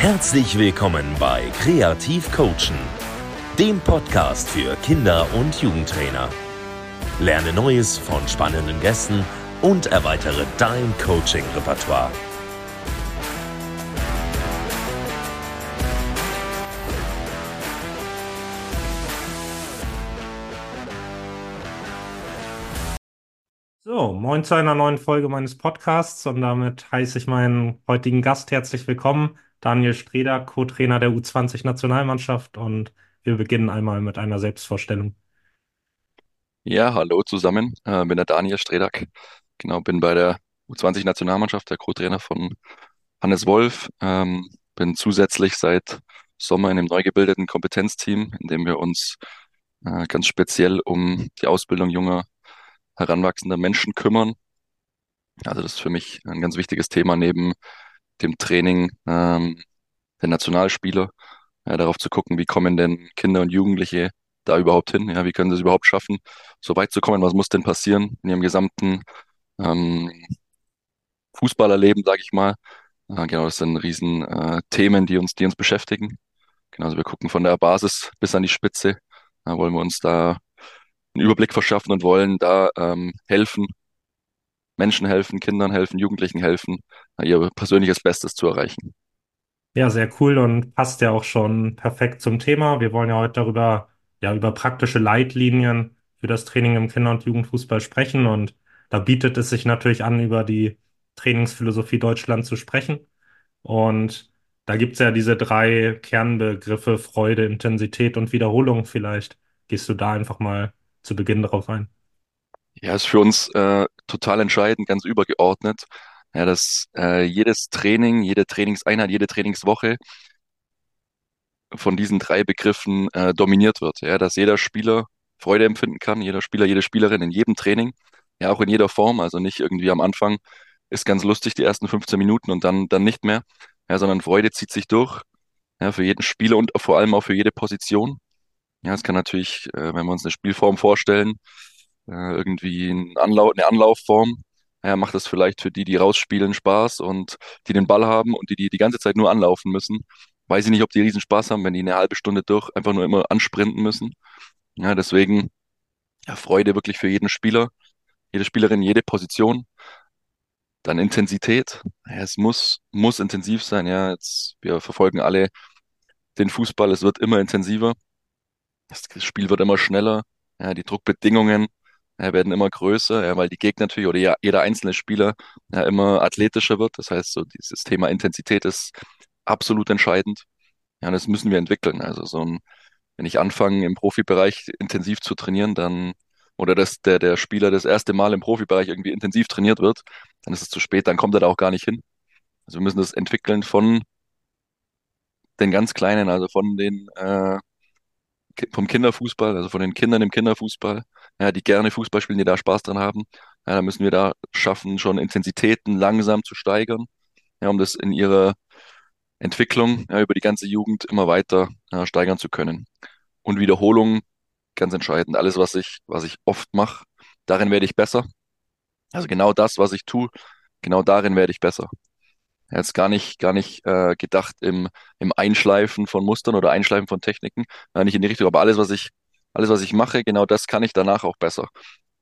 Herzlich willkommen bei Kreativ Coachen, dem Podcast für Kinder- und Jugendtrainer. Lerne Neues von spannenden Gästen und erweitere dein Coaching-Repertoire. So, moin zu einer neuen Folge meines Podcasts und damit heiße ich meinen heutigen Gast herzlich willkommen, Daniel Streder, Co-Trainer der U20-Nationalmannschaft und wir beginnen einmal mit einer Selbstvorstellung. Ja, hallo zusammen, äh, bin der Daniel Stredak, genau, bin bei der U20-Nationalmannschaft, der Co-Trainer von Hannes Wolf, ähm, bin zusätzlich seit Sommer in einem neu gebildeten Kompetenzteam, in dem wir uns äh, ganz speziell um die Ausbildung junger heranwachsender Menschen kümmern. Also das ist für mich ein ganz wichtiges Thema neben dem Training ähm, der Nationalspieler, ja, darauf zu gucken, wie kommen denn Kinder und Jugendliche da überhaupt hin? Ja, wie können sie es überhaupt schaffen, so weit zu kommen? Was muss denn passieren in ihrem gesamten ähm, Fußballerleben, sage ich mal? Äh, genau, das sind riesen äh, Themen, die uns, die uns beschäftigen. Genau, also wir gucken von der Basis bis an die Spitze. Da wollen wir uns da einen Überblick verschaffen und wollen da ähm, helfen, Menschen helfen, Kindern helfen, Jugendlichen helfen, ihr persönliches Bestes zu erreichen. Ja, sehr cool und passt ja auch schon perfekt zum Thema. Wir wollen ja heute darüber, ja, über praktische Leitlinien für das Training im Kinder- und Jugendfußball sprechen und da bietet es sich natürlich an, über die Trainingsphilosophie Deutschland zu sprechen. Und da gibt es ja diese drei Kernbegriffe Freude, Intensität und Wiederholung. Vielleicht gehst du da einfach mal zu Beginn drauf ein. Ja, ist für uns äh, total entscheidend, ganz übergeordnet, ja, dass äh, jedes Training, jede Trainingseinheit, jede Trainingswoche von diesen drei Begriffen äh, dominiert wird. Ja, dass jeder Spieler Freude empfinden kann, jeder Spieler, jede Spielerin in jedem Training, ja auch in jeder Form, also nicht irgendwie am Anfang ist ganz lustig die ersten 15 Minuten und dann dann nicht mehr, ja, sondern Freude zieht sich durch, ja, für jeden Spieler und vor allem auch für jede Position. Ja, es kann natürlich, äh, wenn wir uns eine Spielform vorstellen, äh, irgendwie ein Anlauf, eine Anlaufform, ja, macht das vielleicht für die, die rausspielen, Spaß und die den Ball haben und die, die die ganze Zeit nur anlaufen müssen. Weiß ich nicht, ob die riesen Spaß haben, wenn die eine halbe Stunde durch einfach nur immer ansprinten müssen. Ja, deswegen ja, Freude wirklich für jeden Spieler, jede Spielerin, jede Position. Dann Intensität. Ja, es muss, muss intensiv sein. Ja, jetzt, wir verfolgen alle den Fußball. Es wird immer intensiver. Das Spiel wird immer schneller. Ja, die Druckbedingungen ja, werden immer größer, ja, weil die Gegner natürlich oder jeder einzelne Spieler ja, immer athletischer wird. Das heißt, so dieses Thema Intensität ist absolut entscheidend. Ja, und das müssen wir entwickeln. Also so ein, wenn ich anfange im Profibereich intensiv zu trainieren, dann oder dass der, der Spieler das erste Mal im Profibereich irgendwie intensiv trainiert wird, dann ist es zu spät, dann kommt er da auch gar nicht hin. Also wir müssen das entwickeln von den ganz Kleinen, also von den äh, vom Kinderfußball, also von den Kindern im Kinderfußball, ja, die gerne Fußball spielen, die da Spaß dran haben. Ja, da müssen wir da schaffen, schon Intensitäten langsam zu steigern, ja, um das in ihrer Entwicklung ja, über die ganze Jugend immer weiter ja, steigern zu können. Und Wiederholung, ganz entscheidend. Alles, was ich, was ich oft mache, darin werde ich besser. Also genau das, was ich tue, genau darin werde ich besser. Jetzt gar nicht, gar nicht äh, gedacht im, im Einschleifen von Mustern oder Einschleifen von Techniken, äh, nicht in die Richtung, aber alles, was ich, alles, was ich mache, genau das kann ich danach auch besser.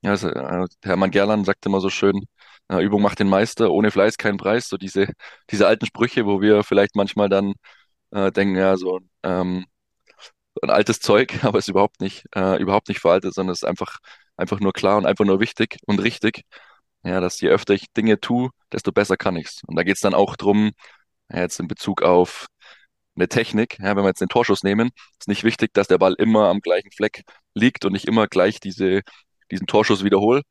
Ja, also, äh, Hermann Gerland sagt immer so schön, äh, Übung macht den Meister, ohne Fleiß kein Preis. So diese, diese alten Sprüche, wo wir vielleicht manchmal dann äh, denken, ja, so ähm, ein altes Zeug, aber es ist überhaupt nicht, äh, überhaupt nicht veraltet, sondern es ist einfach, einfach nur klar und einfach nur wichtig und richtig. Ja, dass je öfter ich Dinge tue, desto besser kann ich's. Und da geht's dann auch drum, ja, jetzt in Bezug auf eine Technik, ja, wenn wir jetzt den Torschuss nehmen, ist nicht wichtig, dass der Ball immer am gleichen Fleck liegt und ich immer gleich diese, diesen Torschuss wiederhole,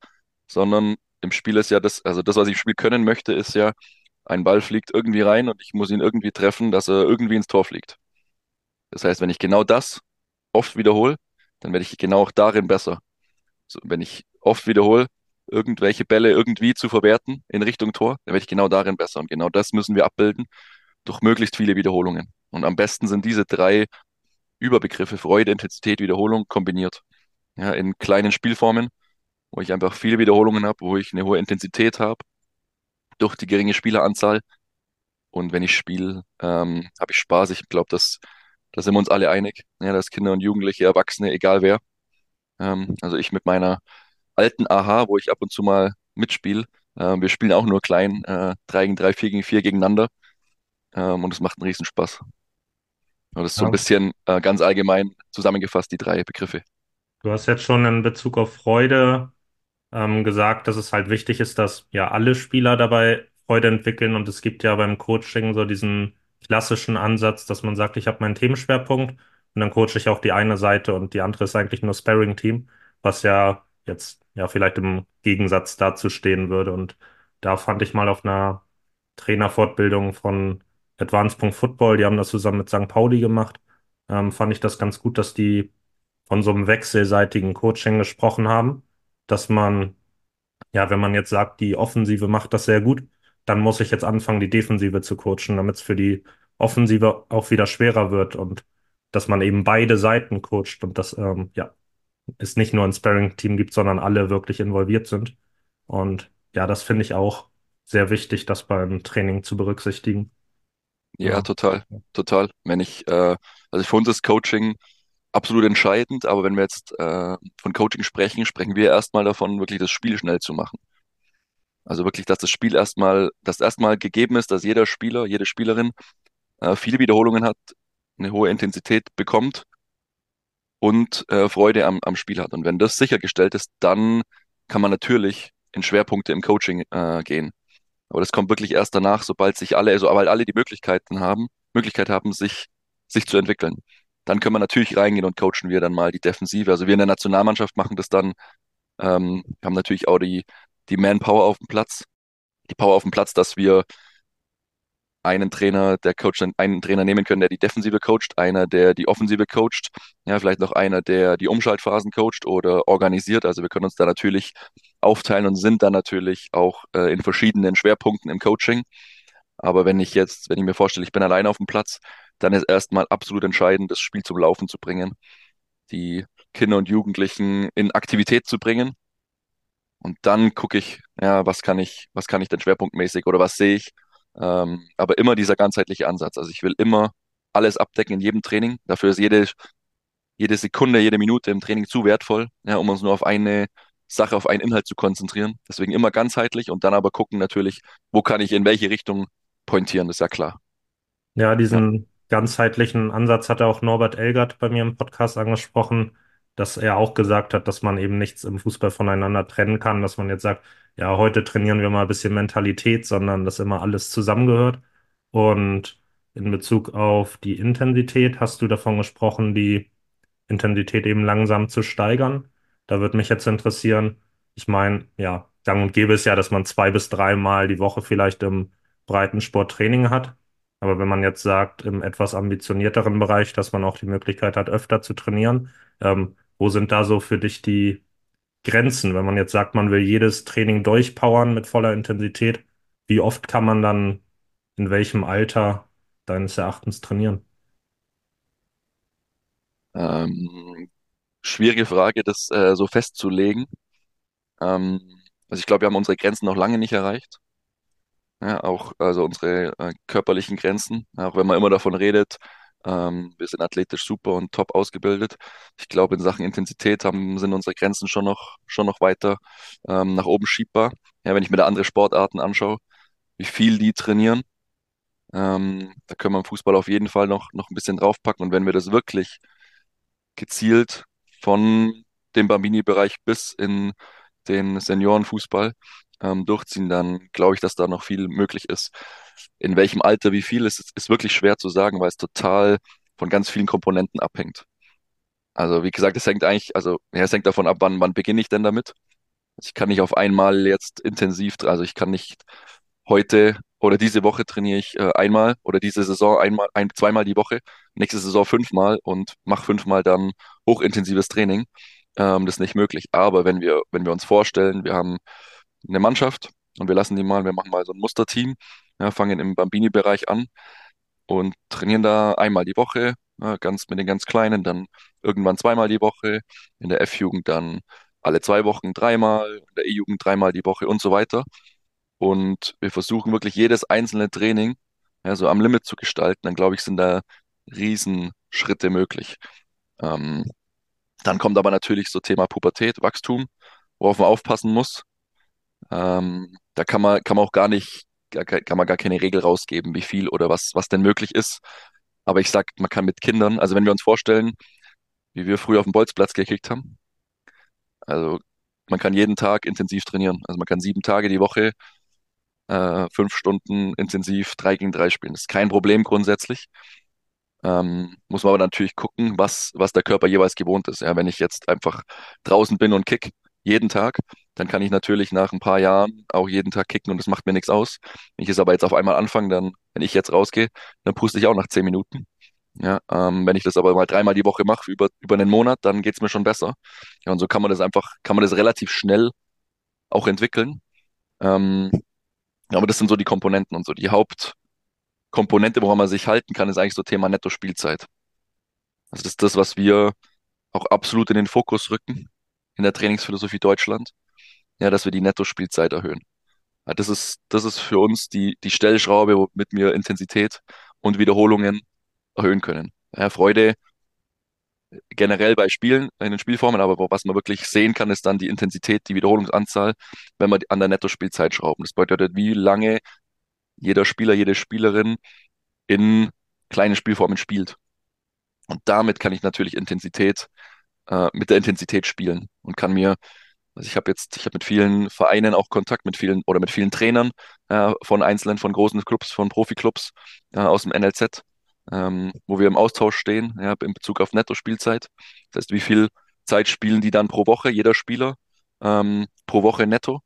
sondern im Spiel ist ja das, also das, was ich im Spiel können möchte, ist ja, ein Ball fliegt irgendwie rein und ich muss ihn irgendwie treffen, dass er irgendwie ins Tor fliegt. Das heißt, wenn ich genau das oft wiederhole, dann werde ich genau auch darin besser. So, wenn ich oft wiederhole, irgendwelche Bälle irgendwie zu verwerten in Richtung Tor, dann werde ich genau darin besser. Und genau das müssen wir abbilden durch möglichst viele Wiederholungen. Und am besten sind diese drei Überbegriffe Freude, Intensität, Wiederholung kombiniert. Ja, in kleinen Spielformen, wo ich einfach viele Wiederholungen habe, wo ich eine hohe Intensität habe, durch die geringe Spieleranzahl Und wenn ich spiele, ähm, habe ich Spaß. Ich glaube, das, da sind wir uns alle einig. Ja, dass Kinder und Jugendliche, Erwachsene, egal wer. Ähm, also ich mit meiner alten AHA, wo ich ab und zu mal mitspiele. Ähm, wir spielen auch nur klein, äh, 3 gegen 3, 4 gegen 4 gegeneinander. Ähm, und es macht einen Riesenspaß. Und das ist so ein bisschen äh, ganz allgemein zusammengefasst, die drei Begriffe. Du hast jetzt schon in Bezug auf Freude ähm, gesagt, dass es halt wichtig ist, dass ja alle Spieler dabei Freude entwickeln und es gibt ja beim Coaching so diesen klassischen Ansatz, dass man sagt, ich habe meinen Themenschwerpunkt und dann coache ich auch die eine Seite und die andere ist eigentlich nur Sparring-Team, was ja jetzt ja vielleicht im Gegensatz dazu stehen würde und da fand ich mal auf einer Trainerfortbildung von Advanced.Football, die haben das zusammen mit St. Pauli gemacht, ähm, fand ich das ganz gut, dass die von so einem wechselseitigen Coaching gesprochen haben, dass man, ja, wenn man jetzt sagt, die Offensive macht das sehr gut, dann muss ich jetzt anfangen, die Defensive zu coachen, damit es für die Offensive auch wieder schwerer wird und dass man eben beide Seiten coacht und dass, ähm, ja, es nicht nur ein Sparring-Team gibt, sondern alle wirklich involviert sind. Und ja, das finde ich auch sehr wichtig, das beim Training zu berücksichtigen. Ja, total, total. Wenn ich, äh, also für uns ist Coaching absolut entscheidend, aber wenn wir jetzt äh, von Coaching sprechen, sprechen wir erstmal davon, wirklich das Spiel schnell zu machen. Also wirklich, dass das Spiel erstmal, dass erstmal gegeben ist, dass jeder Spieler, jede Spielerin äh, viele Wiederholungen hat, eine hohe Intensität bekommt und äh, Freude am, am Spiel hat. Und wenn das sichergestellt ist, dann kann man natürlich in Schwerpunkte im Coaching äh, gehen. Aber das kommt wirklich erst danach, sobald sich alle, also weil alle die Möglichkeiten haben, Möglichkeit haben, sich, sich zu entwickeln. Dann können wir natürlich reingehen und coachen wir dann mal die Defensive. Also wir in der Nationalmannschaft machen das dann, ähm, haben natürlich auch die, die Manpower auf dem Platz, die Power auf dem Platz, dass wir einen Trainer, der Coach, einen Trainer nehmen können, der die Defensive coacht, einer, der die Offensive coacht, ja, vielleicht noch einer, der die Umschaltphasen coacht oder organisiert. Also wir können uns da natürlich aufteilen und sind dann natürlich auch äh, in verschiedenen Schwerpunkten im Coaching. Aber wenn ich jetzt, wenn ich mir vorstelle, ich bin alleine auf dem Platz, dann ist erstmal absolut entscheidend, das Spiel zum Laufen zu bringen, die Kinder und Jugendlichen in Aktivität zu bringen. Und dann gucke ich, ja, was kann ich, was kann ich denn schwerpunktmäßig oder was sehe ich? Ähm, aber immer dieser ganzheitliche Ansatz. Also ich will immer alles abdecken in jedem Training. Dafür ist jede, jede Sekunde, jede Minute im Training zu wertvoll, ja, um uns nur auf eine Sache, auf einen Inhalt zu konzentrieren. Deswegen immer ganzheitlich und dann aber gucken natürlich, wo kann ich in welche Richtung pointieren, ist ja klar. Ja, Ja, diesen ganzheitlichen Ansatz hat auch Norbert Elgert bei mir im Podcast angesprochen, dass er auch gesagt hat, dass man eben nichts im Fußball voneinander trennen kann, dass man jetzt sagt, ja, heute trainieren wir mal ein bisschen Mentalität, sondern dass immer alles zusammengehört. Und in Bezug auf die Intensität hast du davon gesprochen, die Intensität eben langsam zu steigern. Da würde mich jetzt interessieren, ich meine, ja, gang und gäbe es ja, dass man zwei bis dreimal die Woche vielleicht im Breitensport Training hat. Aber wenn man jetzt sagt, im etwas ambitionierteren Bereich, dass man auch die Möglichkeit hat, öfter zu trainieren, ähm, wo sind da so für dich die Grenzen? Wenn man jetzt sagt, man will jedes Training durchpowern mit voller Intensität, wie oft kann man dann in welchem Alter deines Erachtens trainieren? ähm, schwierige Frage, das äh, so festzulegen. Ähm, also ich glaube, wir haben unsere Grenzen noch lange nicht erreicht. Ja, auch also unsere äh, körperlichen Grenzen, auch wenn man immer davon redet, ähm, wir sind athletisch super und top ausgebildet. Ich glaube, in Sachen Intensität haben, sind unsere Grenzen schon noch, schon noch weiter ähm, nach oben schiebbar. Ja, wenn ich mir da andere Sportarten anschaue, wie viel die trainieren, ähm, da können wir im Fußball auf jeden Fall noch, noch ein bisschen draufpacken. Und wenn wir das wirklich gezielt von dem Bambini-Bereich bis in den Seniorenfußball ähm, durchziehen, dann glaube ich, dass da noch viel möglich ist. In welchem Alter, wie viel, ist, ist wirklich schwer zu sagen, weil es total von ganz vielen Komponenten abhängt. Also wie gesagt, es hängt eigentlich, also ja, es hängt davon ab, wann, wann beginne ich denn damit. Ich kann nicht auf einmal jetzt intensiv, also ich kann nicht heute oder diese Woche trainiere ich äh, einmal oder diese Saison einmal, ein, zweimal die Woche, nächste Saison fünfmal und mache fünfmal dann hochintensives Training. Ähm, das ist nicht möglich. Aber wenn wir, wenn wir uns vorstellen, wir haben eine Mannschaft und wir lassen die mal, wir machen mal so ein Musterteam, ja, fangen im Bambini-Bereich an und trainieren da einmal die Woche, ja, ganz mit den ganz Kleinen, dann irgendwann zweimal die Woche, in der F-Jugend dann alle zwei Wochen dreimal, in der E-Jugend dreimal die Woche und so weiter. Und wir versuchen wirklich jedes einzelne Training ja, so am Limit zu gestalten, dann glaube ich, sind da Riesenschritte möglich. Ähm, dann kommt aber natürlich so Thema Pubertät, Wachstum, worauf man aufpassen muss. Ähm, da kann man, kann man auch gar nicht, kann man gar keine Regel rausgeben, wie viel oder was, was denn möglich ist. Aber ich sag, man kann mit Kindern, also wenn wir uns vorstellen, wie wir früher auf dem Bolzplatz gekickt haben, also man kann jeden Tag intensiv trainieren. Also man kann sieben Tage die Woche, äh, fünf Stunden intensiv drei gegen drei spielen. Das ist kein Problem grundsätzlich. Ähm, muss man aber natürlich gucken, was, was der Körper jeweils gewohnt ist. Ja, wenn ich jetzt einfach draußen bin und kick jeden Tag, dann kann ich natürlich nach ein paar Jahren auch jeden Tag kicken und das macht mir nichts aus. Wenn ich es aber jetzt auf einmal anfange, dann, wenn ich jetzt rausgehe, dann puste ich auch nach zehn Minuten. Ja, ähm, wenn ich das aber mal dreimal die Woche mache, über, über einen Monat, dann geht's mir schon besser. Ja, und so kann man das einfach, kann man das relativ schnell auch entwickeln. Ähm, aber das sind so die Komponenten und so. Die Hauptkomponente, woran man sich halten kann, ist eigentlich so Thema Netto-Spielzeit. Also das ist das, was wir auch absolut in den Fokus rücken in der Trainingsphilosophie Deutschland. Ja, dass wir die Netto-Spielzeit erhöhen. Ja, das ist, das ist für uns die, die Stellschraube, womit wir Intensität und Wiederholungen erhöhen können. Ja, Freude generell bei Spielen, in den Spielformen, aber was man wirklich sehen kann, ist dann die Intensität, die Wiederholungsanzahl, wenn wir an der Netto-Spielzeit schrauben. Das bedeutet, wie lange jeder Spieler, jede Spielerin in kleinen Spielformen spielt. Und damit kann ich natürlich Intensität, äh, mit der Intensität spielen und kann mir, also ich habe jetzt, ich habe mit vielen Vereinen auch Kontakt, mit vielen oder mit vielen Trainern äh, von einzelnen, von großen Clubs, von Profiklubs äh, aus dem NLZ ähm, wo wir im Austausch stehen, ja, in Bezug auf Netto-Spielzeit. Das heißt, wie viel Zeit spielen die dann pro Woche, jeder Spieler, ähm, pro Woche netto?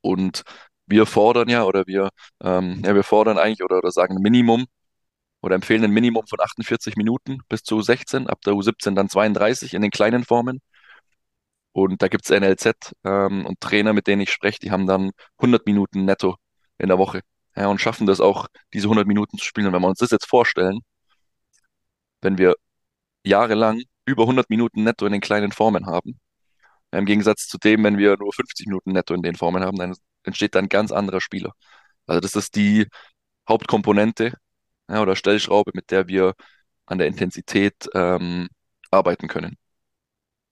Und wir fordern ja, oder wir, ähm, ja, wir fordern eigentlich oder, oder sagen ein Minimum oder empfehlen ein Minimum von 48 Minuten bis zu 16, ab der U17 dann 32 in den kleinen Formen. Und da gibt's NLZ ähm, und Trainer, mit denen ich spreche, die haben dann 100 Minuten netto in der Woche ja, und schaffen das auch, diese 100 Minuten zu spielen. Und wenn wir uns das jetzt vorstellen, wenn wir jahrelang über 100 Minuten netto in den kleinen Formen haben, im Gegensatz zu dem, wenn wir nur 50 Minuten netto in den Formen haben, dann entsteht da ein ganz anderer Spieler. Also das ist die Hauptkomponente ja, oder Stellschraube, mit der wir an der Intensität ähm, arbeiten können.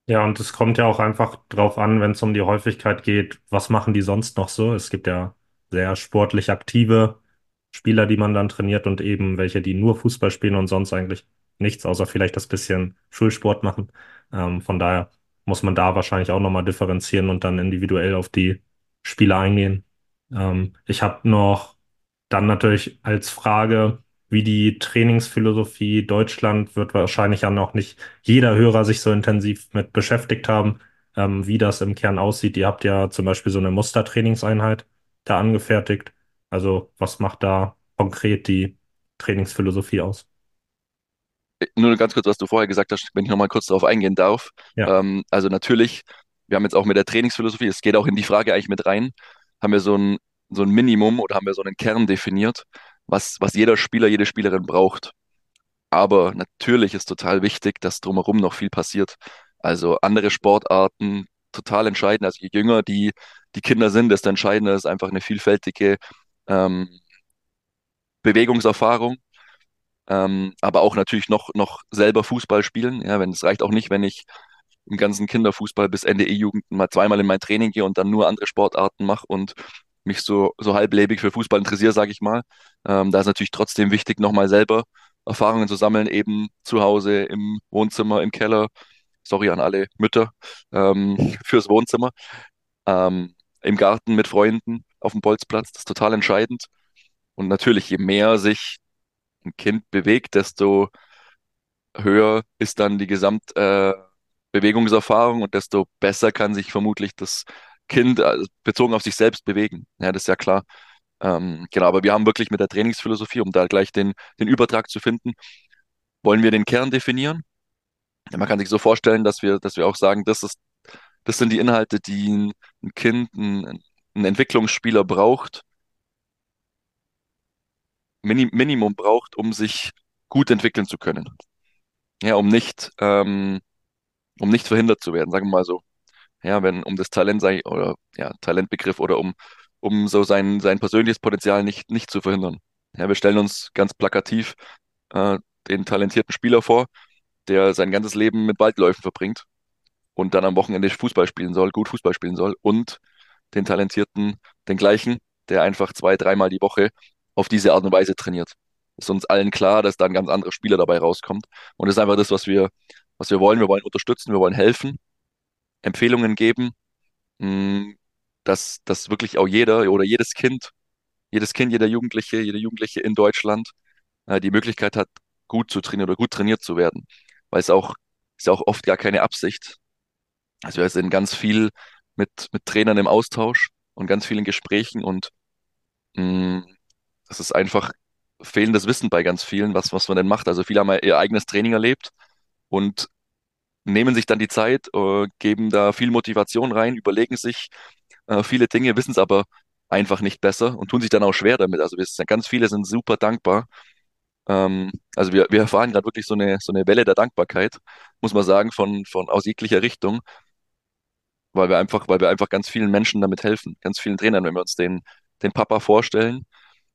Ja, und es kommt ja auch einfach drauf an, wenn es um die Häufigkeit geht, was machen die sonst noch so? Es gibt ja sehr sportlich aktive Spieler, die man dann trainiert und eben welche, die nur Fußball spielen und sonst eigentlich nichts, außer vielleicht das bisschen Schulsport machen. Ähm, von daher muss man da wahrscheinlich auch nochmal differenzieren und dann individuell auf die Spieler eingehen. Ähm, ich habe noch dann natürlich als Frage, wie die Trainingsphilosophie Deutschland wird wahrscheinlich ja noch nicht jeder Hörer sich so intensiv mit beschäftigt haben, ähm, wie das im Kern aussieht. Ihr habt ja zum Beispiel so eine Mustertrainingseinheit da angefertigt. Also was macht da konkret die Trainingsphilosophie aus? Nur ganz kurz, was du vorher gesagt hast, wenn ich nochmal kurz darauf eingehen darf. Ja. Ähm, also natürlich, wir haben jetzt auch mit der Trainingsphilosophie, es geht auch in die Frage eigentlich mit rein, haben wir so ein, so ein Minimum oder haben wir so einen Kern definiert, was, was jeder Spieler, jede Spielerin braucht. Aber natürlich ist total wichtig, dass drumherum noch viel passiert. Also andere Sportarten, total entscheidend. Also je jünger die, die Kinder sind, desto entscheidender ist einfach eine vielfältige ähm, Bewegungserfahrung. Ähm, aber auch natürlich noch, noch selber Fußball spielen. Ja, wenn es reicht auch nicht, wenn ich im ganzen Kinderfußball bis Ende E-Jugend mal zweimal in mein Training gehe und dann nur andere Sportarten mache und mich so, so halblebig für Fußball interessiere, sage ich mal. Ähm, da ist natürlich trotzdem wichtig, nochmal selber Erfahrungen zu sammeln, eben zu Hause, im Wohnzimmer, im Keller. Sorry an alle Mütter ähm, fürs Wohnzimmer. Ähm, Im Garten mit Freunden auf dem Bolzplatz, das ist total entscheidend. Und natürlich, je mehr sich ein Kind bewegt, desto höher ist dann die Gesamtbewegungserfahrung äh, und desto besser kann sich vermutlich das Kind äh, bezogen auf sich selbst bewegen. Ja, das ist ja klar. Ähm, genau, aber wir haben wirklich mit der Trainingsphilosophie, um da gleich den, den Übertrag zu finden, wollen wir den Kern definieren. Ja, man kann sich so vorstellen, dass wir, dass wir auch sagen, das ist, das sind die Inhalte, die ein, ein Kind, ein, ein Entwicklungsspieler braucht, Minim Minimum braucht, um sich gut entwickeln zu können. Ja, um nicht, ähm, um nicht verhindert zu werden, sagen wir mal so. Ja, wenn um das Talent sei oder ja, Talentbegriff oder um, um so sein, sein persönliches Potenzial nicht, nicht zu verhindern. Ja, wir stellen uns ganz plakativ äh, den talentierten Spieler vor, der sein ganzes Leben mit Waldläufen verbringt und dann am Wochenende Fußball spielen soll, gut Fußball spielen soll und den talentierten, den gleichen, der einfach zwei, dreimal die Woche auf diese Art und Weise trainiert. Ist uns allen klar, dass da ein ganz anderer Spieler dabei rauskommt. Und das ist einfach das, was wir, was wir wollen. Wir wollen unterstützen, wir wollen helfen, Empfehlungen geben, mh, dass, dass wirklich auch jeder oder jedes Kind, jedes Kind, jeder Jugendliche, jede Jugendliche in Deutschland äh, die Möglichkeit hat, gut zu trainieren oder gut trainiert zu werden. Weil es auch, ist auch oft gar keine Absicht. Also wir sind ganz viel mit, mit Trainern im Austausch und ganz vielen Gesprächen und mh, das ist einfach fehlendes Wissen bei ganz vielen, was, was man denn macht. Also viele haben ihr eigenes Training erlebt und nehmen sich dann die Zeit, äh, geben da viel Motivation rein, überlegen sich äh, viele Dinge, wissen es aber einfach nicht besser und tun sich dann auch schwer damit. Also wir, ganz viele sind super dankbar. Ähm, also wir, wir erfahren gerade wirklich so eine, so eine Welle der Dankbarkeit, muss man sagen, von, von aus jeglicher Richtung, weil wir einfach, weil wir einfach ganz vielen Menschen damit helfen, ganz vielen Trainern, wenn wir uns den, den Papa vorstellen,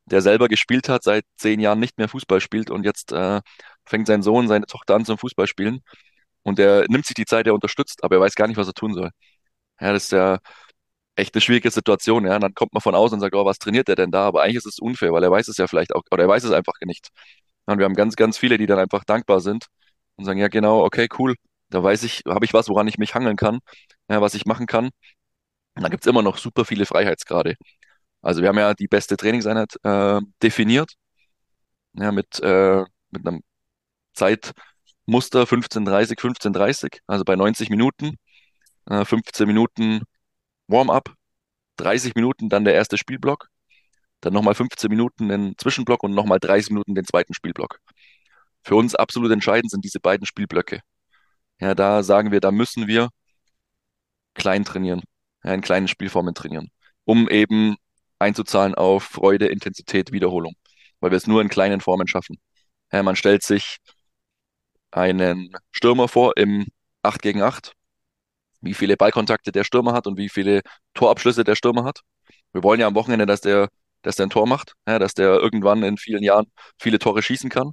der selber gespielt hat, seit zehn Jahren nicht mehr Fußball spielt und jetzt äh, fängt sein Sohn, seine Tochter an zum Fußballspielen und der nimmt sich die Zeit, er unterstützt, aber er weiß gar nicht, was er tun soll. Ja, das ist ja echt eine schwierige Situation, ja. Und dann kommt man von außen und sagt, oh, was trainiert der denn da? Aber eigentlich ist es unfair, weil er weiß es ja vielleicht auch, oder er weiß es einfach nicht. Und wir haben ganz, ganz viele, die dann einfach dankbar sind und sagen, ja, genau, okay, cool, da weiß ich, habe ich was, woran ich mich hangeln kann, ja, was ich machen kann. Und dann gibt's immer noch super viele Freiheitsgrade. Also wir haben ja die beste Trainingseinheit äh, definiert, ja, mit, äh, mit einem Zeitmuster 15:30, 15:30, also bei 90 Minuten, äh, 15 Minuten Warm-up, 30 Minuten dann der erste Spielblock, dann nochmal 15 Minuten den Zwischenblock und nochmal 30 Minuten den zweiten Spielblock. Für uns absolut entscheidend sind diese beiden Spielblöcke. Ja, da sagen wir, da müssen wir klein trainieren, ja, in kleinen Spielformen trainieren, um eben einzuzahlen auf Freude, Intensität, Wiederholung, weil wir es nur in kleinen Formen schaffen. Ja, man stellt sich einen Stürmer vor im 8 gegen 8, wie viele Ballkontakte der Stürmer hat und wie viele Torabschlüsse der Stürmer hat. Wir wollen ja am Wochenende, dass der, dass der ein Tor macht, ja, dass der irgendwann in vielen Jahren viele Tore schießen kann.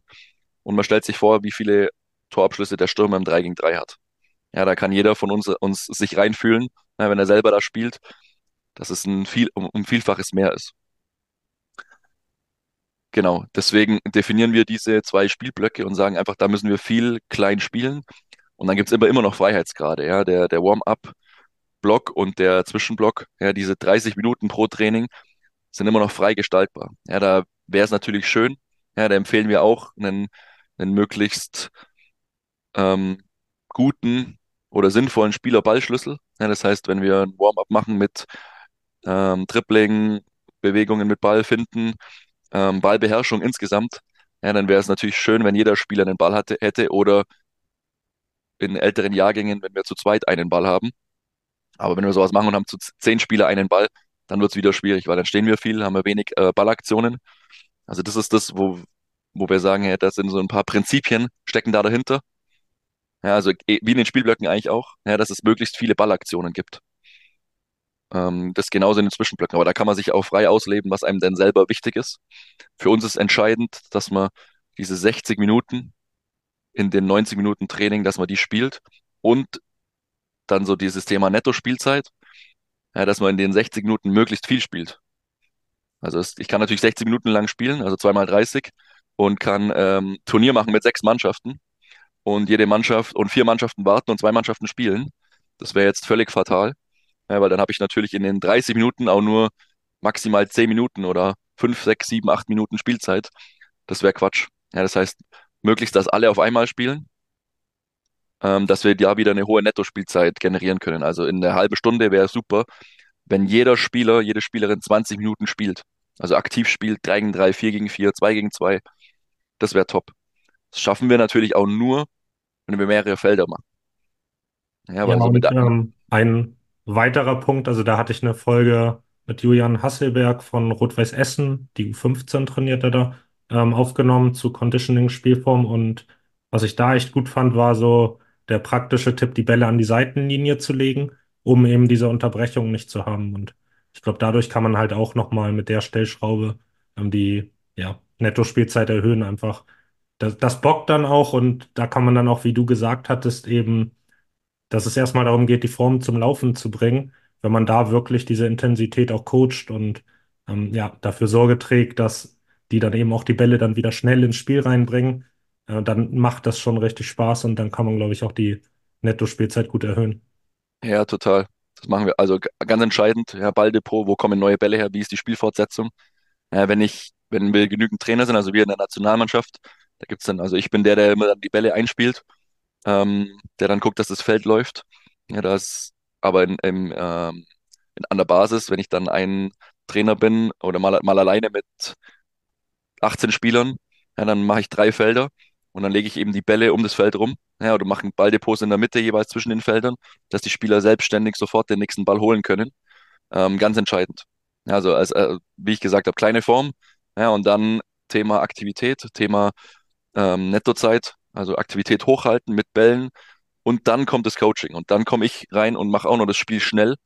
Und man stellt sich vor, wie viele Torabschlüsse der Stürmer im 3 gegen 3 hat. Ja, da kann jeder von uns, uns sich reinfühlen, ja, wenn er selber da spielt, dass es ein viel, um, um Vielfaches mehr ist. Genau, deswegen definieren wir diese zwei Spielblöcke und sagen einfach, da müssen wir viel klein spielen. Und dann gibt's immer, immer noch Freiheitsgrade, ja, der, der Warm-up-Block und der Zwischenblock, ja, diese 30 Minuten pro Training sind immer noch frei gestaltbar. Ja, da wäre es natürlich schön, ja, da empfehlen wir auch einen, einen möglichst ähm, guten oder sinnvollen Spieler-Ballschlüssel. Ja, das heißt, wenn wir ein Warm-up machen mit ähm, Dribbling, Bewegungen mit Ball finden, ähm, Ballbeherrschung insgesamt, ja, dann wäre es natürlich schön, wenn jeder Spieler einen Ball hatte, hätte oder in älteren Jahrgängen, wenn wir zu zweit einen Ball haben. Aber wenn wir sowas machen und haben zu zehn Spieler einen Ball, dann wird es wieder schwierig, weil dann stehen wir viel, haben wir wenig äh, Ballaktionen. Also das ist das, wo, wo wir sagen, ja, das sind so ein paar Prinzipien, stecken da dahinter. Ja, also eh, wie in den Spielblöcken eigentlich auch, ja, dass es möglichst viele Ballaktionen gibt. Ähm, das genauso in den Zwischenblöcken. Aber da kann man sich auch frei ausleben, was einem denn selber wichtig ist. Für uns ist entscheidend, dass man diese 60 Minuten in den 90 Minuten Training, dass man die spielt und dann so dieses Thema Netto-Spielzeit, ja, dass man in den 60 Minuten möglichst viel spielt. Also es, ich kann natürlich 60 Minuten lang spielen, also zweimal 30 und kann ähm, Turnier machen mit sechs Mannschaften und jede Mannschaft und vier Mannschaften warten und zwei Mannschaften spielen. Das wäre jetzt völlig fatal, ja, weil dann habe ich natürlich in den 30 Minuten auch nur maximal 10 Minuten oder 5, 6, 7, 8 Minuten Spielzeit. Das wäre Quatsch. Ja, das heißt, möglichst, dass alle auf einmal spielen, ähm, dass wir ja wieder eine hohe Nettospielzeit generieren können. Also in einer halben Stunde wäre super, wenn jeder Spieler, jede Spielerin 20 Minuten spielt. Also aktiv spielt, 3 gegen 3, 4 gegen 4, 2 gegen 2. Das wäre top. Das schaffen wir natürlich auch nur, wenn wir mehrere Felder machen. Ja, ja so und, ähm, ein weiterer Punkt, also da hatte ich eine Folge mit Julian Hasselberg von Rot-Weiß Essen, die U15 trainiert er da, ähm, aufgenommen zu Conditioning-Spielform und was ich da echt gut fand, war so der praktische Tipp, die Bälle an die Seitenlinie zu legen, um eben diese Unterbrechung nicht zu haben. Und ich glaube, dadurch kann man halt auch nochmal mit der Stellschraube ähm, die ja, Netto-Spielzeit erhöhen einfach. Das, das bockt dann auch und da kann man dann auch, wie du gesagt hattest, eben, dass es erstmal darum geht, die Form zum Laufen zu bringen, wenn man da wirklich diese Intensität auch coacht und ähm, ja, dafür Sorge trägt, dass die dann eben auch die Bälle dann wieder schnell ins Spiel reinbringen, äh, dann macht das schon richtig Spaß und dann kann man, glaube ich, auch die Netto-Spielzeit gut erhöhen. Ja, total. Das machen wir. Also ganz entscheidend, ja, Balldepot, wo kommen neue Bälle her, wie ist die Spielfortsetzung? Ja, wenn ich, wenn wir genügend Trainer sind, also wir in der Nationalmannschaft, da gibt's dann, also ich bin der, der immer dann die Bälle einspielt, ähm, der dann guckt, dass das Feld läuft. Ja, das, aber in, im, ähm, in, an der Basis, wenn ich dann ein Trainer bin oder mal, mal alleine mit 18 Spielern, ja, dann mache ich drei Felder und dann lege ich eben die Bälle um das Feld rum. Ja, oder mache Balldepots in der Mitte jeweils zwischen den Feldern, dass die Spieler selbstständig sofort den nächsten Ball holen können. Ähm, ganz entscheidend. Ja, also, als, äh, wie ich gesagt habe, kleine Form. Ja, und dann Thema Aktivität, Thema ähm, Nettozeit, also Aktivität hochhalten mit Bällen. Und dann kommt das Coaching. Und dann komme ich rein und mache auch noch das Spiel schnell.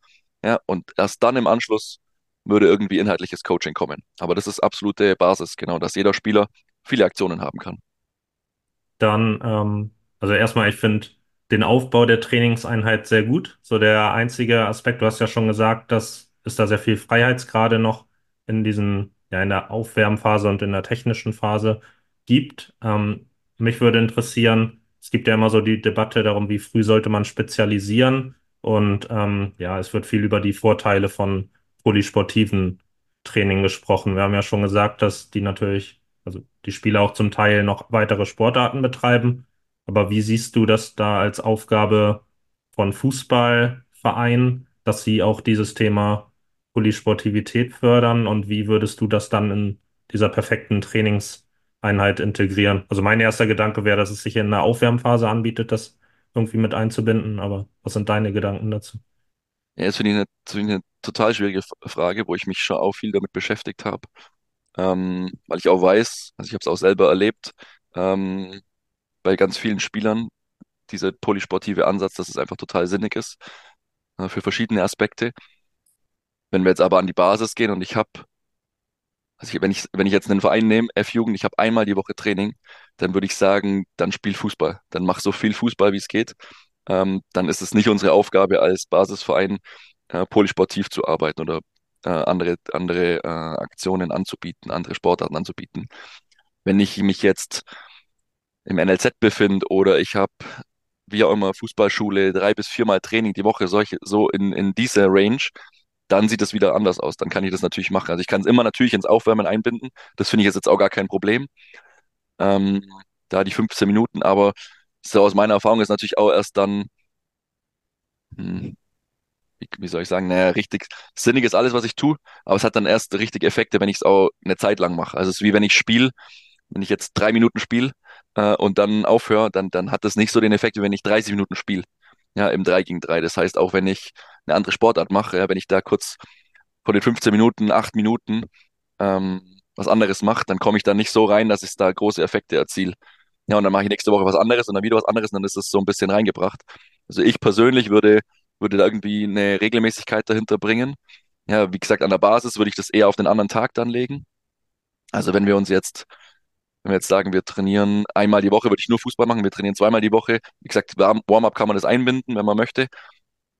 Ja, und erst dann im Anschluss würde irgendwie inhaltliches Coaching kommen. Aber das ist absolute Basis, genau, dass jeder Spieler viele Aktionen haben kann. Dann, ähm, also erstmal, ich finde den Aufbau der Trainingseinheit sehr gut. So der einzige Aspekt, du hast ja schon gesagt, dass es da sehr viel Freiheitsgrade noch in diesen, ja, in der Aufwärmphase und in der technischen Phase gibt. Ähm, mich würde interessieren, es gibt ja immer so die Debatte darum, wie früh sollte man spezialisieren. Und ähm, ja, es wird viel über die Vorteile von polysportiven Training gesprochen. Wir haben ja schon gesagt, dass die natürlich also die Spieler auch zum Teil noch weitere Sportarten betreiben. Aber wie siehst du das da als Aufgabe von Fußballvereinen, dass sie auch dieses Thema Polysportivität fördern? Und wie würdest du das dann in dieser perfekten Trainingseinheit integrieren? Also mein erster Gedanke wäre, dass es sich in einer Aufwärmphase anbietet, das irgendwie mit einzubinden. Aber was sind deine Gedanken dazu? Ja, das finde ich eine, das finde ich eine total schwierige Frage, wo ich mich schon auch viel damit beschäftigt habe. Ähm, weil ich auch weiß, also ich habe es auch selber erlebt, ähm, bei ganz vielen Spielern, dieser polysportive Ansatz, dass es einfach total sinnig ist, äh, für verschiedene Aspekte. Wenn wir jetzt aber an die Basis gehen und ich habe, also ich, wenn ich, wenn ich jetzt einen Verein nehme, F-Jugend, ich habe einmal die Woche Training, dann würde ich sagen, dann spiel Fußball. Dann mach so viel Fußball, wie es geht. Ähm, dann ist es nicht unsere Aufgabe als Basisverein, äh, polysportiv zu arbeiten oder äh, andere, andere äh, Aktionen anzubieten, andere Sportarten anzubieten. Wenn ich mich jetzt im NLZ befinde oder ich habe, wie auch immer, Fußballschule, drei bis viermal Training die Woche, solche, so in, in dieser Range, dann sieht es wieder anders aus. Dann kann ich das natürlich machen. Also ich kann es immer natürlich ins Aufwärmen einbinden. Das finde ich jetzt auch gar kein Problem. Ähm, da die 15 Minuten, aber so aus meiner Erfahrung ist natürlich auch erst dann, hm, wie, wie soll ich sagen, naja, richtig sinnig ist alles, was ich tue, aber es hat dann erst richtig Effekte, wenn ich es auch eine Zeit lang mache. Also es ist wie wenn ich spiele, wenn ich jetzt drei Minuten spiele äh, und dann aufhöre, dann, dann hat das nicht so den Effekt, wie wenn ich 30 Minuten spiele. Ja, im 3 gegen 3. Das heißt, auch wenn ich eine andere Sportart mache, ja, wenn ich da kurz von den 15 Minuten, 8 Minuten ähm, was anderes mache, dann komme ich da nicht so rein, dass ich da große Effekte erziele. Ja, und dann mache ich nächste Woche was anderes und dann wieder was anderes und dann ist es so ein bisschen reingebracht. Also ich persönlich würde, würde da irgendwie eine Regelmäßigkeit dahinter bringen. Ja, wie gesagt, an der Basis würde ich das eher auf den anderen Tag dann legen. Also wenn wir uns jetzt wenn wir jetzt sagen, wir trainieren einmal die Woche, würde ich nur Fußball machen. Wir trainieren zweimal die Woche. Wie gesagt, Warm- Warm-up kann man das einbinden, wenn man möchte.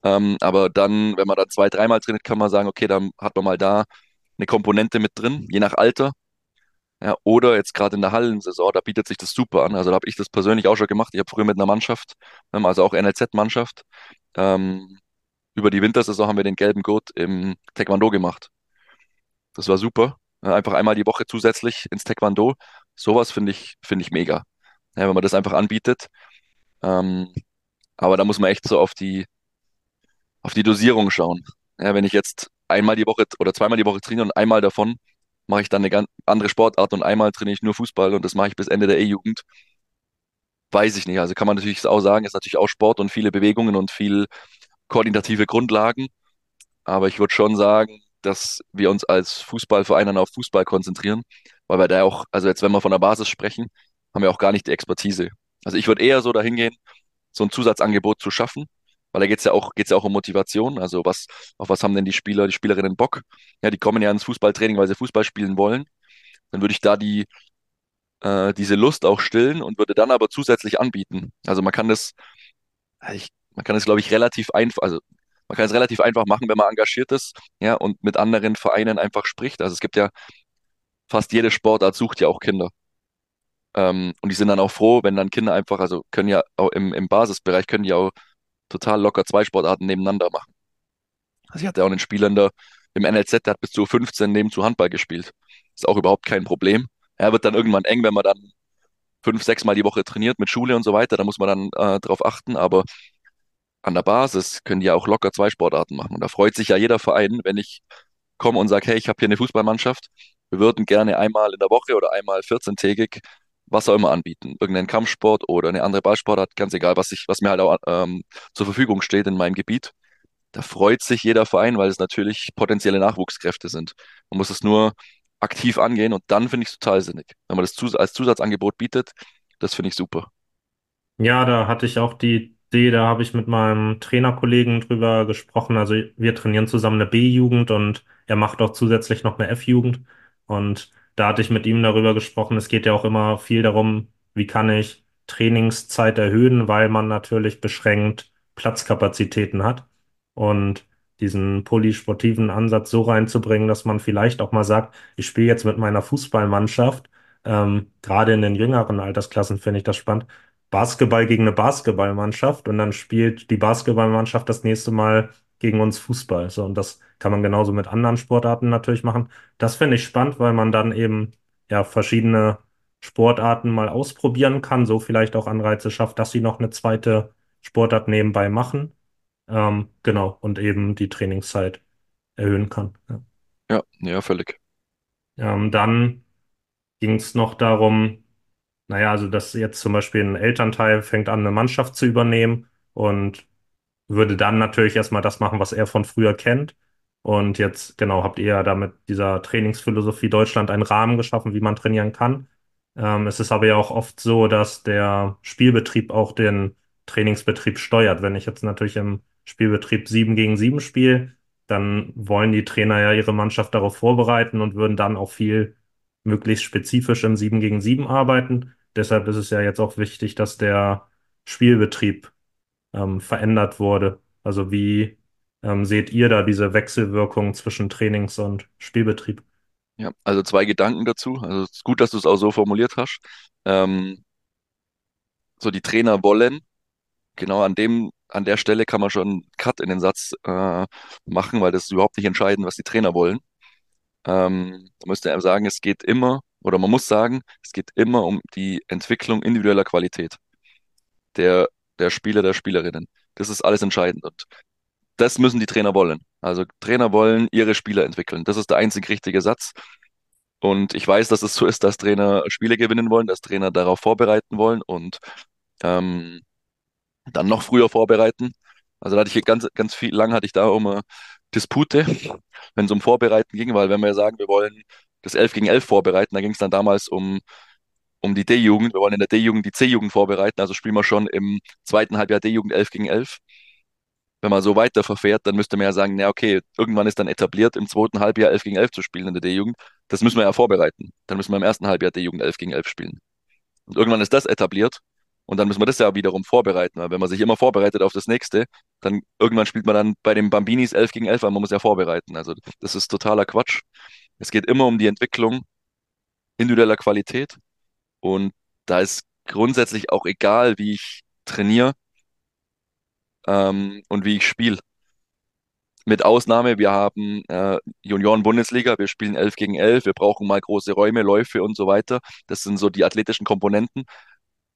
Ähm, aber dann, wenn man dann zwei, dreimal trainiert, kann man sagen, okay, dann hat man mal da eine Komponente mit drin, je nach Alter. Ja, oder jetzt gerade in der Hallensaison, da bietet sich das super an. Also da habe ich das persönlich auch schon gemacht. Ich habe früher mit einer Mannschaft, ähm, also auch NLZ-Mannschaft, ähm, über die Wintersaison haben wir den gelben Gurt im Taekwondo gemacht. Das war super. Einfach einmal die Woche zusätzlich ins Taekwondo. Sowas finde ich, finde ich mega. Ja, wenn man das einfach anbietet. Ähm, aber da muss man echt so auf die, auf die Dosierung schauen. Ja, wenn ich jetzt einmal die Woche oder zweimal die Woche trainiere und einmal davon mache ich dann eine ganz andere Sportart und einmal trainiere ich nur Fußball und das mache ich bis Ende der E-Jugend, weiß ich nicht. Also kann man natürlich auch sagen, ist natürlich auch Sport und viele Bewegungen und viel koordinative Grundlagen. Aber ich würde schon sagen, dass wir uns als Fußballverein dann auf Fußball konzentrieren, weil wir da auch, also jetzt, wenn wir von der Basis sprechen, haben wir auch gar nicht die Expertise. Also ich würde eher so dahin gehen, so ein Zusatzangebot zu schaffen, weil da geht's ja auch, geht's ja auch um Motivation. Also was, auf was haben denn die Spieler, die Spielerinnen Bock? Ja, die kommen ja ins Fußballtraining, weil sie Fußball spielen wollen. dann würde ich da die, äh, diese Lust auch stillen und würde dann aber zusätzlich anbieten. Also man kann das, ich, man kann das, glaube ich, relativ einfach, also man kann es relativ einfach machen, wenn man engagiert ist, ja, und mit anderen Vereinen einfach spricht. Also es gibt ja fast jede Sportart sucht ja auch Kinder. Ähm, und die sind dann auch froh, wenn dann Kinder einfach, also können ja auch im, im Basisbereich können die auch total locker zwei Sportarten nebeneinander machen. Also ich hatte auch einen Spieler der, im NLZ, der hat bis zu 15 nebenzu Handball gespielt. Ist auch überhaupt kein Problem. Er wird dann irgendwann eng, wenn man dann fünf, sechs Mal die Woche trainiert mit Schule und so weiter. Da muss man dann äh, drauf achten. Aber an der Basis können die ja auch locker zwei Sportarten machen. Und da freut sich ja jeder Verein, wenn ich komme und sage, hey, ich habe hier eine Fußballmannschaft. Wir würden gerne einmal in der Woche oder einmal 14-tägig was auch immer anbieten. Irgendeinen Kampfsport oder eine andere Ballsportart, ganz egal, was ich, was mir halt auch ähm, zur Verfügung steht in meinem Gebiet. Da freut sich jeder Verein, weil es natürlich potenzielle Nachwuchskräfte sind. Man muss es nur aktiv angehen und dann finde ich es total sinnig. Wenn man das zus als Zusatzangebot bietet, das finde ich super. Ja, da hatte ich auch die Idee, da habe ich mit meinem Trainerkollegen drüber gesprochen. Also wir trainieren zusammen eine B-Jugend und er macht auch zusätzlich noch eine F-Jugend. Und da hatte ich mit ihm darüber gesprochen. Es geht ja auch immer viel darum, wie kann ich Trainingszeit erhöhen, weil man natürlich beschränkt Platzkapazitäten hat. Und diesen polysportiven Ansatz so reinzubringen, dass man vielleicht auch mal sagt, ich spiele jetzt mit meiner Fußballmannschaft, ähm, gerade in den jüngeren Altersklassen finde ich das spannend, Basketball gegen eine Basketballmannschaft und dann spielt die Basketballmannschaft das nächste Mal gegen uns Fußball. So, und das kann man genauso mit anderen Sportarten natürlich machen. Das finde ich spannend, weil man dann eben ja verschiedene Sportarten mal ausprobieren kann, so vielleicht auch Anreize schafft, dass sie noch eine zweite Sportart nebenbei machen. Ähm, genau, und eben die Trainingszeit erhöhen kann. Ja. Ja, ja, völlig. Ähm, dann ging es noch darum, naja, also dass jetzt zum Beispiel ein Elternteil fängt an, eine Mannschaft zu übernehmen und würde dann natürlich erstmal das machen, was er von früher kennt. Und jetzt, genau, habt ihr ja da mit dieser Trainingsphilosophie Deutschland einen Rahmen geschaffen, wie man trainieren kann. Ähm, es ist aber ja auch oft so, dass der Spielbetrieb auch den Trainingsbetrieb steuert. Wenn ich jetzt natürlich im Spielbetrieb 7 gegen 7 spiele, dann wollen die Trainer ja ihre Mannschaft darauf vorbereiten und würden dann auch viel möglichst spezifisch im 7 gegen 7 arbeiten. Deshalb ist es ja jetzt auch wichtig, dass der Spielbetrieb ähm, verändert wurde. Also wie ähm, seht ihr da diese Wechselwirkung zwischen Trainings- und Spielbetrieb? Ja, also zwei Gedanken dazu. Also es ist gut, dass du es auch so formuliert hast. Ähm, so die Trainer wollen, genau an dem, an der Stelle kann man schon einen Cut in den Satz äh, machen, weil das ist überhaupt nicht entscheidend, was die Trainer wollen. Ähm, da müsste er sagen, es geht immer, oder man muss sagen, es geht immer um die Entwicklung individueller Qualität der, der Spieler, der Spielerinnen. Das ist alles entscheidend. Und das müssen die Trainer wollen. Also Trainer wollen ihre Spieler entwickeln. Das ist der einzig richtige Satz. Und ich weiß, dass es so ist, dass Trainer Spiele gewinnen wollen, dass Trainer darauf vorbereiten wollen und ähm, dann noch früher vorbereiten. Also da hatte ich ganz, ganz viel, lang hatte ich da immer Dispute, wenn es um Vorbereiten ging, weil wenn wir sagen, wir wollen das 11 gegen 11 vorbereiten, da ging es dann damals um, um die D-Jugend. Wir wollen in der D-Jugend die C-Jugend vorbereiten, also spielen wir schon im zweiten Halbjahr D-Jugend 11 gegen 11. Wenn man so weiter verfährt, dann müsste man ja sagen, na okay, irgendwann ist dann etabliert, im zweiten Halbjahr 11 gegen 11 zu spielen in der D-Jugend. Das müssen wir ja vorbereiten. Dann müssen wir im ersten Halbjahr D-Jugend 11 gegen 11 spielen. Und irgendwann ist das etabliert und dann müssen wir das ja wiederum vorbereiten. Weil wenn man sich immer vorbereitet auf das nächste, dann irgendwann spielt man dann bei den Bambinis 11 gegen 11, weil man muss ja vorbereiten. Also das ist totaler Quatsch. Es geht immer um die Entwicklung individueller Qualität und da ist grundsätzlich auch egal, wie ich trainiere ähm, und wie ich spiele. Mit Ausnahme, wir haben äh, Junioren-Bundesliga, wir spielen 11 gegen 11, wir brauchen mal große Räume, Läufe und so weiter. Das sind so die athletischen Komponenten.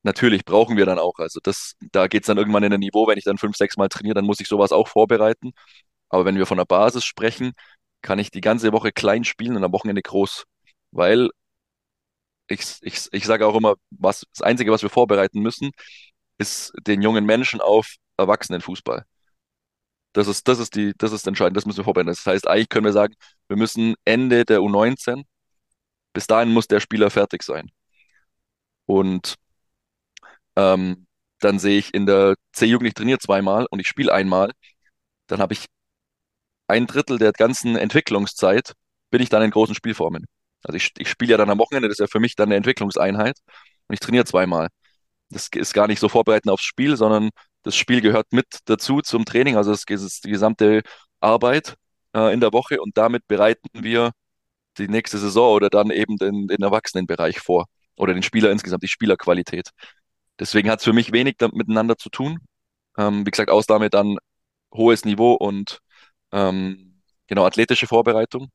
Natürlich brauchen wir dann auch. Also das, da geht es dann irgendwann in ein Niveau, wenn ich dann fünf, sechs Mal trainiere, dann muss ich sowas auch vorbereiten. Aber wenn wir von der Basis sprechen, kann ich die ganze Woche klein spielen und am Wochenende groß. Weil ich, ich, ich sage auch immer, was, das Einzige, was wir vorbereiten müssen, ist den jungen Menschen auf Erwachsenenfußball. Das ist, das ist die, das ist entscheidend, das müssen wir vorbereiten. Das heißt, eigentlich können wir sagen, wir müssen Ende der U19, bis dahin muss der Spieler fertig sein. Und ähm, dann sehe ich in der C-Jugend, ich trainiere zweimal und ich spiele einmal, dann habe ich ein Drittel der ganzen Entwicklungszeit, bin ich dann in großen Spielformen. Also ich, ich spiele ja dann am Wochenende, das ist ja für mich dann eine Entwicklungseinheit und ich trainiere zweimal. Das ist gar nicht so vorbereitend aufs Spiel, sondern das Spiel gehört mit dazu zum Training. Also es ist die gesamte Arbeit äh, in der Woche und damit bereiten wir die nächste Saison oder dann eben den, den Erwachsenenbereich vor oder den Spieler insgesamt, die Spielerqualität. Deswegen hat es für mich wenig miteinander zu tun. Ähm, wie gesagt, Ausnahme dann hohes Niveau und ähm, genau athletische Vorbereitung.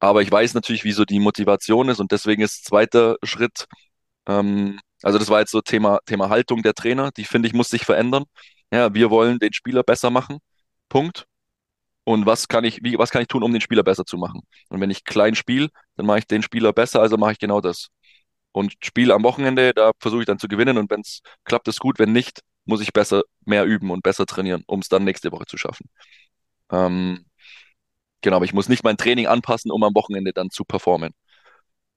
Aber ich weiß natürlich, wie so die Motivation ist und deswegen ist zweiter Schritt, ähm, also das war jetzt so Thema, Thema Haltung der Trainer, die finde ich muss sich verändern. Ja, wir wollen den Spieler besser machen. Punkt. Und was kann ich, wie, was kann ich tun, um den Spieler besser zu machen? Und wenn ich klein spiele, dann mache ich den Spieler besser, also mache ich genau das. Und Spiel am Wochenende, da versuche ich dann zu gewinnen und wenn es klappt, ist gut. Wenn nicht, muss ich besser mehr üben und besser trainieren, um es dann nächste Woche zu schaffen. Ähm, genau, aber ich muss nicht mein Training anpassen, um am Wochenende dann zu performen.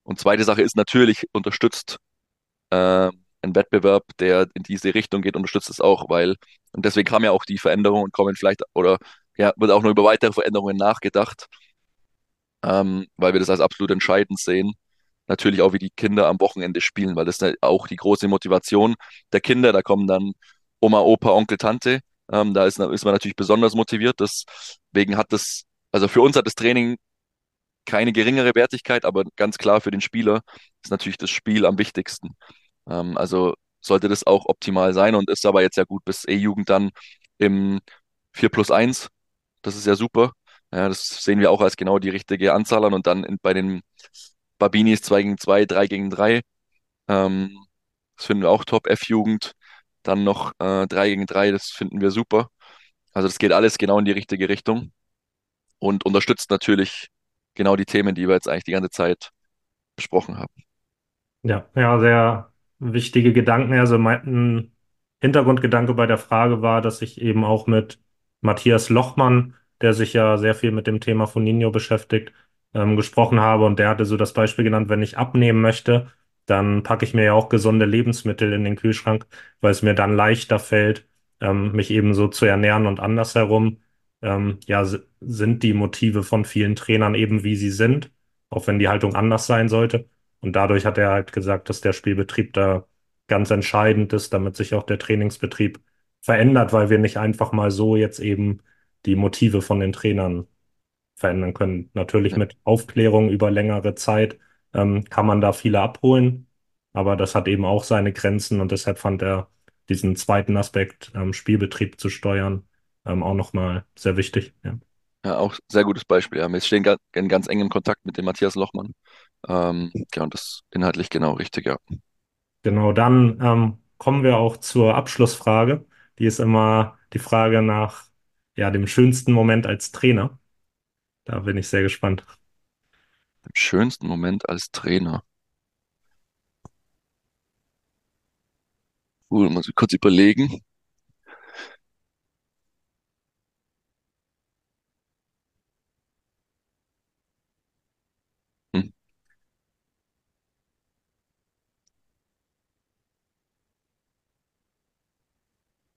Und zweite Sache ist natürlich unterstützt äh, ein Wettbewerb, der in diese Richtung geht, unterstützt es auch, weil und deswegen kam ja auch die Veränderung und kommen vielleicht oder ja, wird auch noch über weitere Veränderungen nachgedacht, ähm, weil wir das als absolut entscheidend sehen. Natürlich auch, wie die Kinder am Wochenende spielen, weil das ist auch die große Motivation der Kinder. Da kommen dann Oma, Opa, Onkel, Tante. Ähm, da ist, ist man natürlich besonders motiviert. Deswegen hat das, also für uns hat das Training keine geringere Wertigkeit, aber ganz klar für den Spieler ist natürlich das Spiel am wichtigsten. Ähm, also sollte das auch optimal sein und ist aber jetzt ja gut bis E-Jugend dann im 4 plus 1 das ist ja super. Ja, das sehen wir auch als genau die richtige Anzahl an und dann in, bei den Babinis 2 gegen 2, 3 gegen 3. Ähm, das finden wir auch top. F-Jugend, dann noch äh, 3 gegen 3, das finden wir super. Also das geht alles genau in die richtige Richtung und unterstützt natürlich genau die Themen, die wir jetzt eigentlich die ganze Zeit besprochen haben. Ja, ja, sehr wichtige Gedanken. Also mein Hintergrundgedanke bei der Frage war, dass ich eben auch mit Matthias Lochmann, der sich ja sehr viel mit dem Thema von Nino beschäftigt, ähm, gesprochen habe. Und der hatte so das Beispiel genannt, wenn ich abnehmen möchte, dann packe ich mir ja auch gesunde Lebensmittel in den Kühlschrank, weil es mir dann leichter fällt, ähm, mich eben so zu ernähren und andersherum. Ähm, ja, sind die Motive von vielen Trainern eben wie sie sind, auch wenn die Haltung anders sein sollte. Und dadurch hat er halt gesagt, dass der Spielbetrieb da ganz entscheidend ist, damit sich auch der Trainingsbetrieb verändert, weil wir nicht einfach mal so jetzt eben die Motive von den Trainern verändern können. Natürlich mit Aufklärung über längere Zeit ähm, kann man da viele abholen, aber das hat eben auch seine Grenzen und deshalb fand er diesen zweiten Aspekt, ähm, Spielbetrieb zu steuern, ähm, auch nochmal sehr wichtig. Ja. ja, auch sehr gutes Beispiel. Ja. Wir stehen in ganz engem Kontakt mit dem Matthias Lochmann. Ähm, ja, und das inhaltlich genau richtig, ja. Genau, dann ähm, kommen wir auch zur Abschlussfrage. Die ist immer die Frage nach ja, dem schönsten Moment als Trainer. Da bin ich sehr gespannt. Dem schönsten Moment als Trainer. Uh, muss ich kurz überlegen.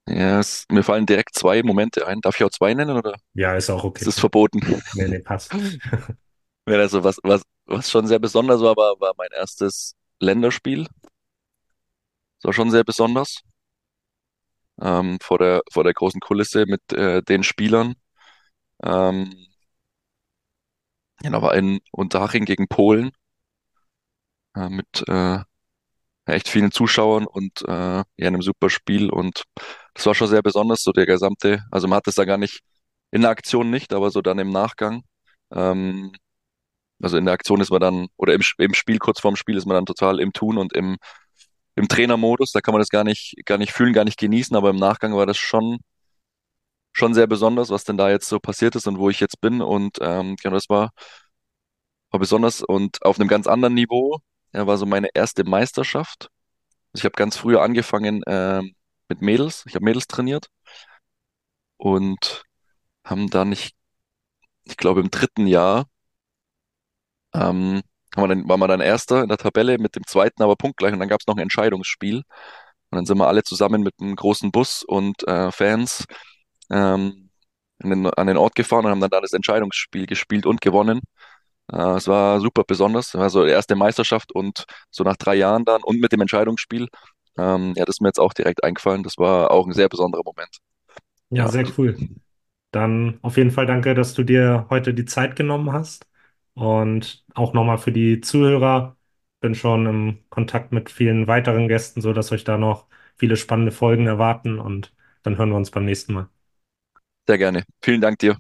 Ja, es, mir fallen direkt zwei Momente ein. Darf ich auch zwei nennen oder Ja, ist auch ist okay. das verboten? Nee, nee, passt. Ja, also was, was, was schon sehr besonders war, war, war mein erstes Länderspiel. Das war schon sehr besonders. Ähm, vor der, vor der großen Kulisse mit äh, den Spielern. Ähm, da war in Unterhaching gegen Polen äh, mit äh, echt vielen Zuschauern und äh, ja, einem super Spiel. Und das war schon sehr besonders, so der gesamte, also man hat es da gar nicht in der Aktion nicht, aber so dann im Nachgang. Ähm, also in der Aktion ist man dann, oder im, im Spiel, kurz vorm Spiel ist man dann total im Tun und im, im Trainermodus. Da kann man das gar nicht, gar nicht fühlen, gar nicht genießen, aber im Nachgang war das schon, schon sehr besonders, was denn da jetzt so passiert ist und wo ich jetzt bin. Und ähm, genau, das war, war besonders und auf einem ganz anderen Niveau. Ja, war so meine erste Meisterschaft. Also ich habe ganz früh angefangen ähm, mit Mädels. Ich habe Mädels trainiert und haben dann, ich, ich glaube, im dritten Jahr ähm, haben wir dann, waren wir dann Erster in der Tabelle, mit dem zweiten aber punktgleich und dann gab es noch ein Entscheidungsspiel. Und dann sind wir alle zusammen mit einem großen Bus und äh, Fans ähm, an den, an den Ort gefahren und haben dann da das Entscheidungsspiel gespielt und gewonnen. Äh, es war super besonders. Also die erste Meisterschaft und so nach drei Jahren dann und mit dem Entscheidungsspiel. Ähm, ja, das ist mir jetzt auch direkt eingefallen. Das war auch ein sehr besonderer Moment. Ja, Ja, sehr cool. Dann auf jeden Fall danke, dass du dir heute die Zeit genommen hast. Und auch nochmal für die Zuhörer. Bin schon im Kontakt mit vielen weiteren Gästen, so dass euch da noch viele spannende Folgen erwarten. Und dann hören wir uns beim nächsten Mal. sehr gerne. Vielen Dank dir.